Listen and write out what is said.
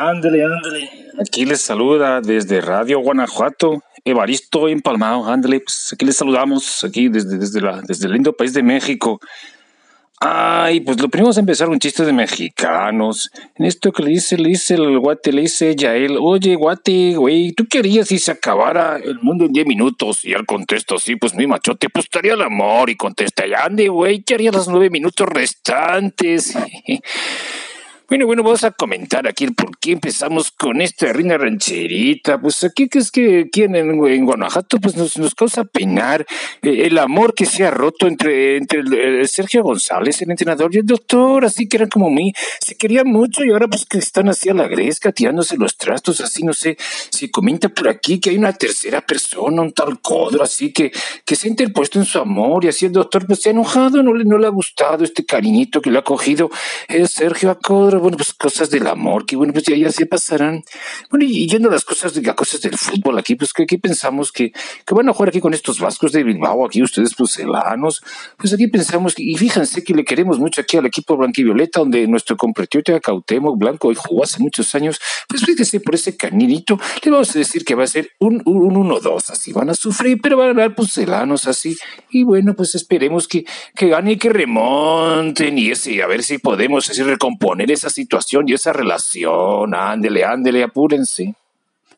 ándele, ándele. Aquí les saluda desde Radio Guanajuato, Evaristo Empalmado, ándele, pues aquí les saludamos, aquí desde, desde, la, desde el lindo país de México. Ay, pues lo primero a empezar un chiste de mexicanos. En esto que le dice, le dice el guate, le dice él, oye, guate, güey, ¿tú querías si se acabara el mundo en 10 minutos? Y él contesta así, pues mi machote, pues estaría el amor. Y contesta, ande, güey, ¿qué haría los nueve minutos restantes? Bueno, bueno, vamos a comentar aquí el por qué empezamos con esta reina rancherita. Pues aquí que es que aquí en, Guanajuato pues nos, nos causa penar eh, el amor que se ha roto entre, entre Sergio González, el entrenador, y el doctor, así que eran como mí, se querían mucho y ahora pues que están así a la gresca, tirándose los trastos, así no sé, si comenta por aquí que hay una tercera persona, un tal codro, así que, que se ha interpuesto en su amor y así el doctor pues se ha enojado, no le, no le ha gustado este cariñito que le ha cogido el Sergio a Codro bueno, pues cosas del amor, que bueno, pues ya, se pasarán. Bueno, y yendo a las cosas, de, las cosas del fútbol aquí, pues que aquí pensamos que, que van a jugar aquí con estos vascos de Bilbao, aquí ustedes celanos, pues aquí pensamos, y fíjense que le queremos mucho aquí al equipo blanquivioleta, donde nuestro compatriota Cautemo Blanco y jugó hace muchos años, pues fíjese por ese caninito, le vamos a decir que va a ser un 1-2, así van a sufrir, pero van a ganar celanos así, y bueno, pues esperemos que, que gane y que remonten y ese, a ver si podemos así recomponer situación y esa relación. Ándele, ándele, apúrense.